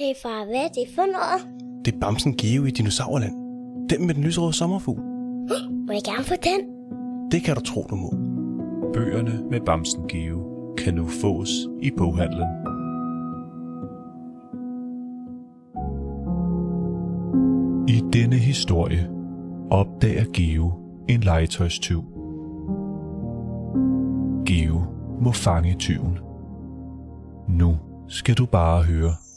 Hey far, hvad er det for noget? Det er Bamsen Geo i Dinosaurland. Den med den lyserøde sommerfugl. Må jeg gerne få den? Det kan du tro, du må. Bøgerne med Bamsen Geo kan nu fås i boghandlen. I denne historie opdager Geo en legetøjstyv. Geo må fange tyven. Nu skal du bare høre.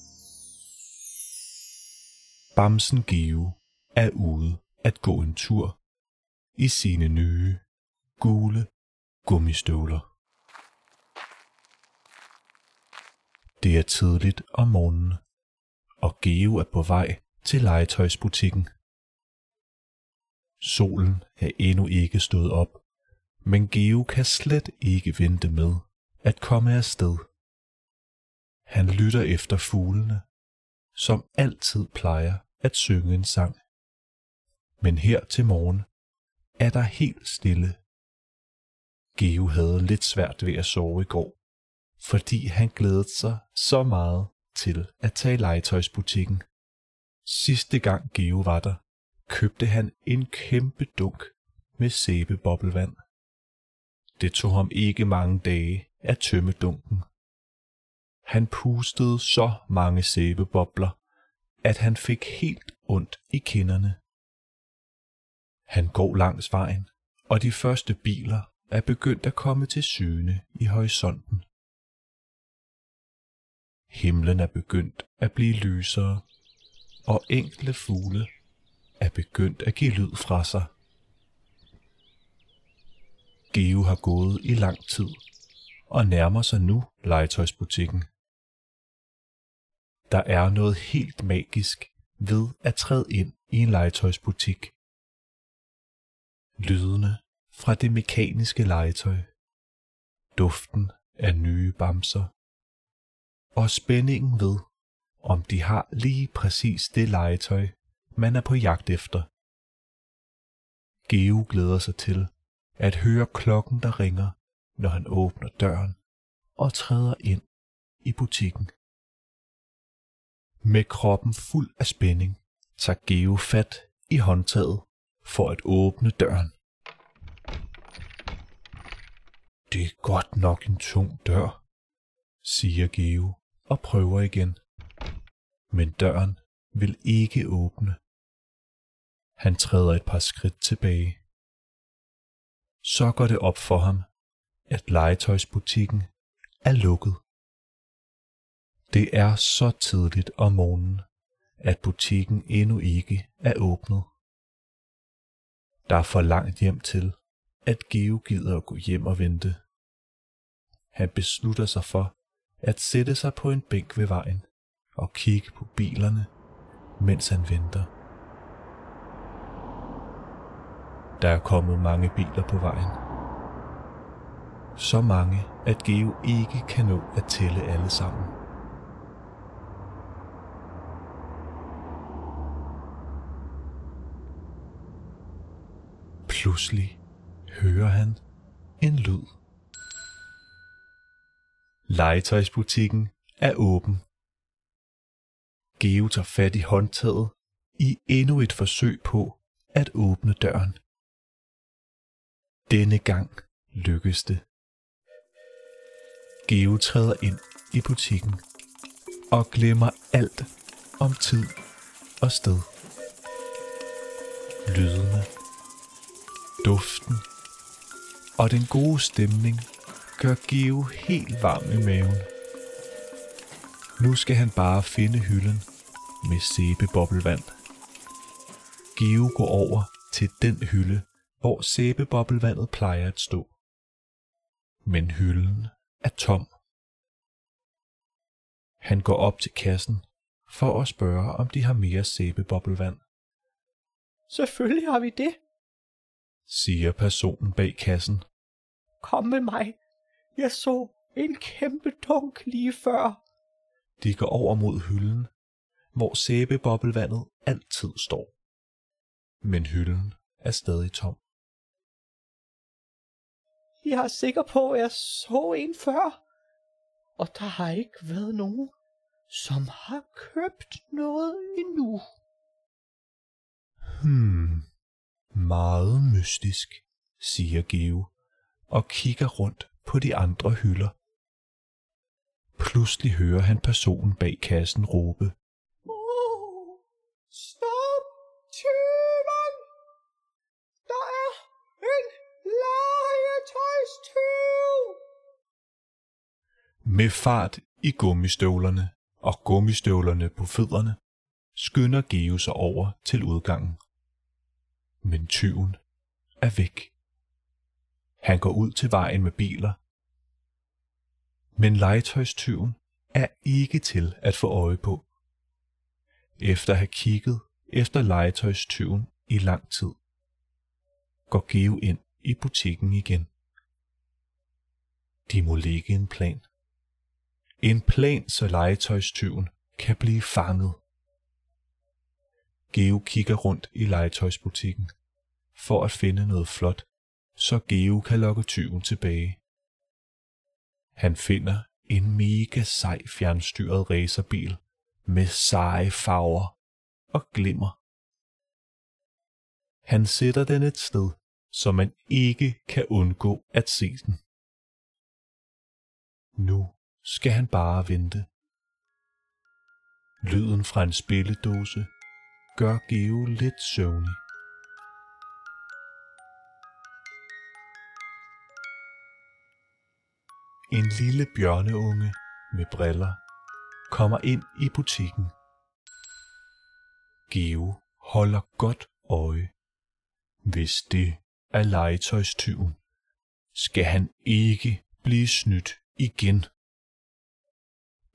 Bamsen Geo er ude at gå en tur i sine nye, gule gummistøvler. Det er tidligt om morgenen, og Geo er på vej til legetøjsbutikken. Solen er endnu ikke stået op, men Geo kan slet ikke vente med at komme afsted. Han lytter efter fuglene, som altid plejer at synge en sang. Men her til morgen er der helt stille. Geo havde lidt svært ved at sove i går, fordi han glædede sig så meget til at tage i legetøjsbutikken. Sidste gang Geo var der, købte han en kæmpe dunk med sæbeboblevand. Det tog ham ikke mange dage at tømme dunken. Han pustede så mange sæbebobler, at han fik helt ondt i kinderne. Han går langs vejen, og de første biler er begyndt at komme til syne i horisonten. Himlen er begyndt at blive lysere, og enkle fugle er begyndt at give lyd fra sig. Geo har gået i lang tid og nærmer sig nu legetøjsbutikken. Der er noget helt magisk ved at træde ind i en legetøjsbutik. Lydene fra det mekaniske legetøj, duften af nye bamser og spændingen ved, om de har lige præcis det legetøj, man er på jagt efter. Geo glæder sig til at høre klokken, der ringer, når han åbner døren og træder ind i butikken. Med kroppen fuld af spænding tager Geo fat i håndtaget for at åbne døren. Det er godt nok en tung dør, siger Geo og prøver igen. Men døren vil ikke åbne. Han træder et par skridt tilbage. Så går det op for ham, at legetøjsbutikken er lukket. Det er så tidligt om morgenen, at butikken endnu ikke er åbnet. Der er for langt hjem til, at Geo gider at gå hjem og vente. Han beslutter sig for at sætte sig på en bænk ved vejen og kigge på bilerne, mens han venter. Der er kommet mange biler på vejen. Så mange, at Geo ikke kan nå at tælle alle sammen. Pludselig hører han en lyd. Legetøjsbutikken er åben. Geo tager fat i håndtaget i endnu et forsøg på at åbne døren. Denne gang lykkes det. Geo træder ind i butikken og glemmer alt om tid og sted. Lydene, duften og den gode stemning gør Geo helt varm i maven. Nu skal han bare finde hylden med sæbeboblevand. Geo går over til den hylde, hvor sæbeboblevandet plejer at stå. Men hylden er tom. Han går op til kassen for at spørge, om de har mere sæbeboblevand. Selvfølgelig har vi det. Siger personen bag kassen. Kom med mig. Jeg så en kæmpe dunk lige før. De går over mod hylden, hvor sæbeboblevandet altid står. Men hylden er stadig tom. Jeg er sikker på, at jeg så en før. Og der har ikke været nogen som har købt noget endnu. Hmm, meget mystisk, siger Geo og kigger rundt på de andre hylder. Pludselig hører han personen bag kassen råbe. Oh, stop, tyven! Der er en legetøjstyv! Med fart i gummistøvlerne og gummistøvlerne på fødderne, skynder Geo sig over til udgangen. Men tyven er væk. Han går ud til vejen med biler. Men legetøjstyven er ikke til at få øje på. Efter at have kigget efter legetøjstyven i lang tid, går Geo ind i butikken igen. De må lægge en plan. En plan, så legetøjstyven kan blive fanget. Geo kigger rundt i legetøjsbutikken for at finde noget flot, så Geo kan lokke tyven tilbage. Han finder en mega sej fjernstyret racerbil med seje farver og glimmer. Han sætter den et sted, så man ikke kan undgå at se den. Nu skal han bare vente. Lyden fra en spilledåse gør Geo lidt søvnig. En lille bjørneunge med briller kommer ind i butikken. Geo holder godt øje. Hvis det er legetøjstyven, skal han ikke blive snydt igen.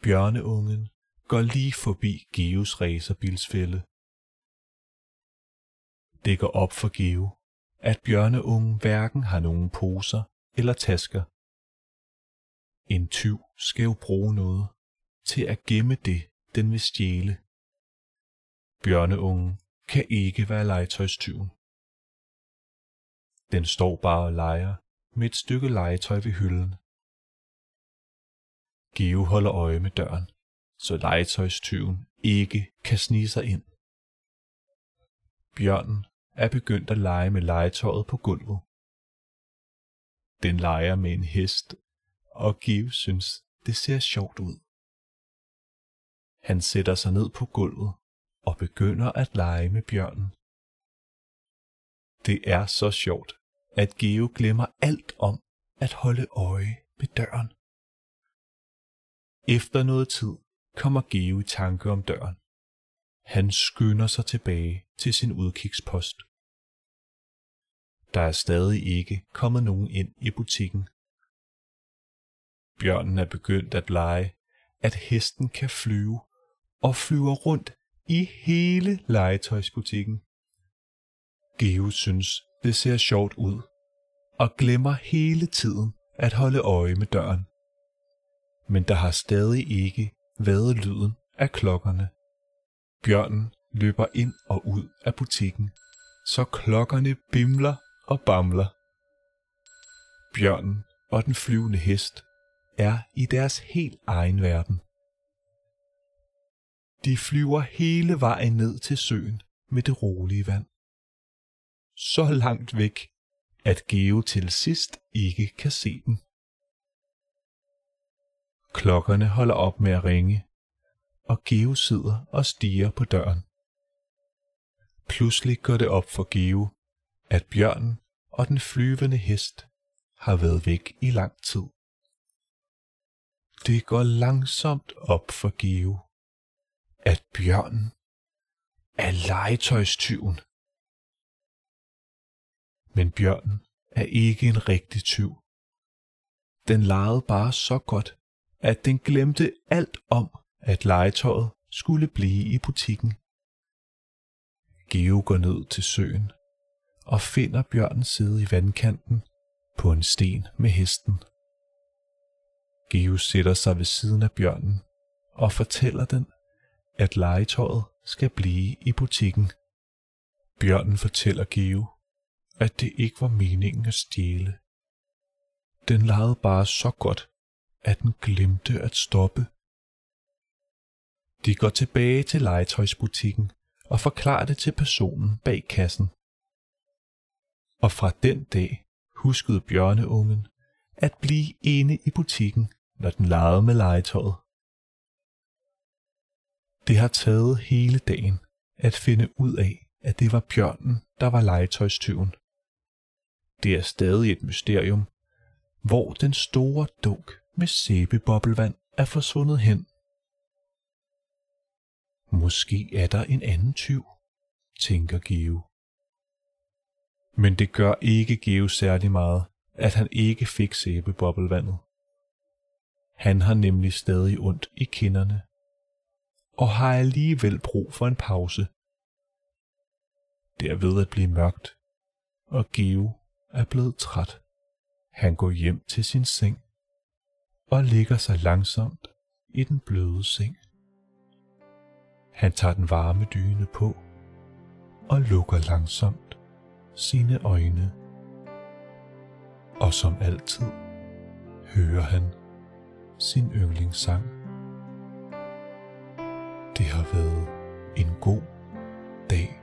Bjørneungen går lige forbi Geos racerbilsfælde. Det går op for Geo, at bjørneungen hverken har nogen poser eller tasker. En tyv skal jo bruge noget til at gemme det, den vil stjæle. Bjørneungen kan ikke være legetøjstyven. Den står bare og leger med et stykke legetøj ved hylden. Geo holder øje med døren, så legetøjstyven ikke kan snige sig ind. Bjørnen er begyndt at lege med legetøjet på gulvet. Den leger med en hest, og Give synes, det ser sjovt ud. Han sætter sig ned på gulvet og begynder at lege med bjørnen. Det er så sjovt, at Geo glemmer alt om at holde øje med døren. Efter noget tid kommer Geo i tanke om døren. Han skynder sig tilbage til sin udkigspost. Der er stadig ikke kommet nogen ind i butikken. Bjørnen er begyndt at lege, at hesten kan flyve og flyver rundt i hele legetøjsbutikken. Geo synes, det ser sjovt ud, og glemmer hele tiden at holde øje med døren. Men der har stadig ikke været lyden af klokkerne. Bjørnen løber ind og ud af butikken, så klokkerne bimler og bamler. Bjørnen og den flyvende hest er i deres helt egen verden. De flyver hele vejen ned til søen med det rolige vand. Så langt væk, at Geo til sidst ikke kan se dem. Klokkerne holder op med at ringe, og Geo sidder og stiger på døren. Pludselig går det op for Geo, at bjørnen og den flyvende hest har været væk i lang tid. Det går langsomt op for Geo, at bjørnen er legetøjstyven. Men bjørnen er ikke en rigtig tyv. Den legede bare så godt, at den glemte alt om, at legetøjet skulle blive i butikken. Geo går ned til søen og finder bjørnen sidde i vandkanten på en sten med hesten. Geo sætter sig ved siden af bjørnen og fortæller den, at legetøjet skal blive i butikken. Bjørnen fortæller Geo, at det ikke var meningen at stjæle. Den legede bare så godt, at den glemte at stoppe. De går tilbage til legetøjsbutikken og forklarer det til personen bag kassen. Og fra den dag huskede bjørneungen at blive inde i butikken, når den legede med legetøjet. Det har taget hele dagen at finde ud af, at det var bjørnen, der var legetøjstyven. Det er stadig et mysterium, hvor den store dunk med sæbeboblevand er forsvundet hen. Måske er der en anden tyv, tænker Geo. Men det gør ikke Geo særlig meget, at han ikke fik sæbeboblevandet. Han har nemlig stadig ondt i kinderne, og har alligevel brug for en pause. Det er ved at blive mørkt, og Geo er blevet træt. Han går hjem til sin seng og ligger sig langsomt i den bløde seng. Han tager den varme dyne på og lukker langsomt sine øjne. Og som altid hører han sin yndlingssang. Det har været en god dag.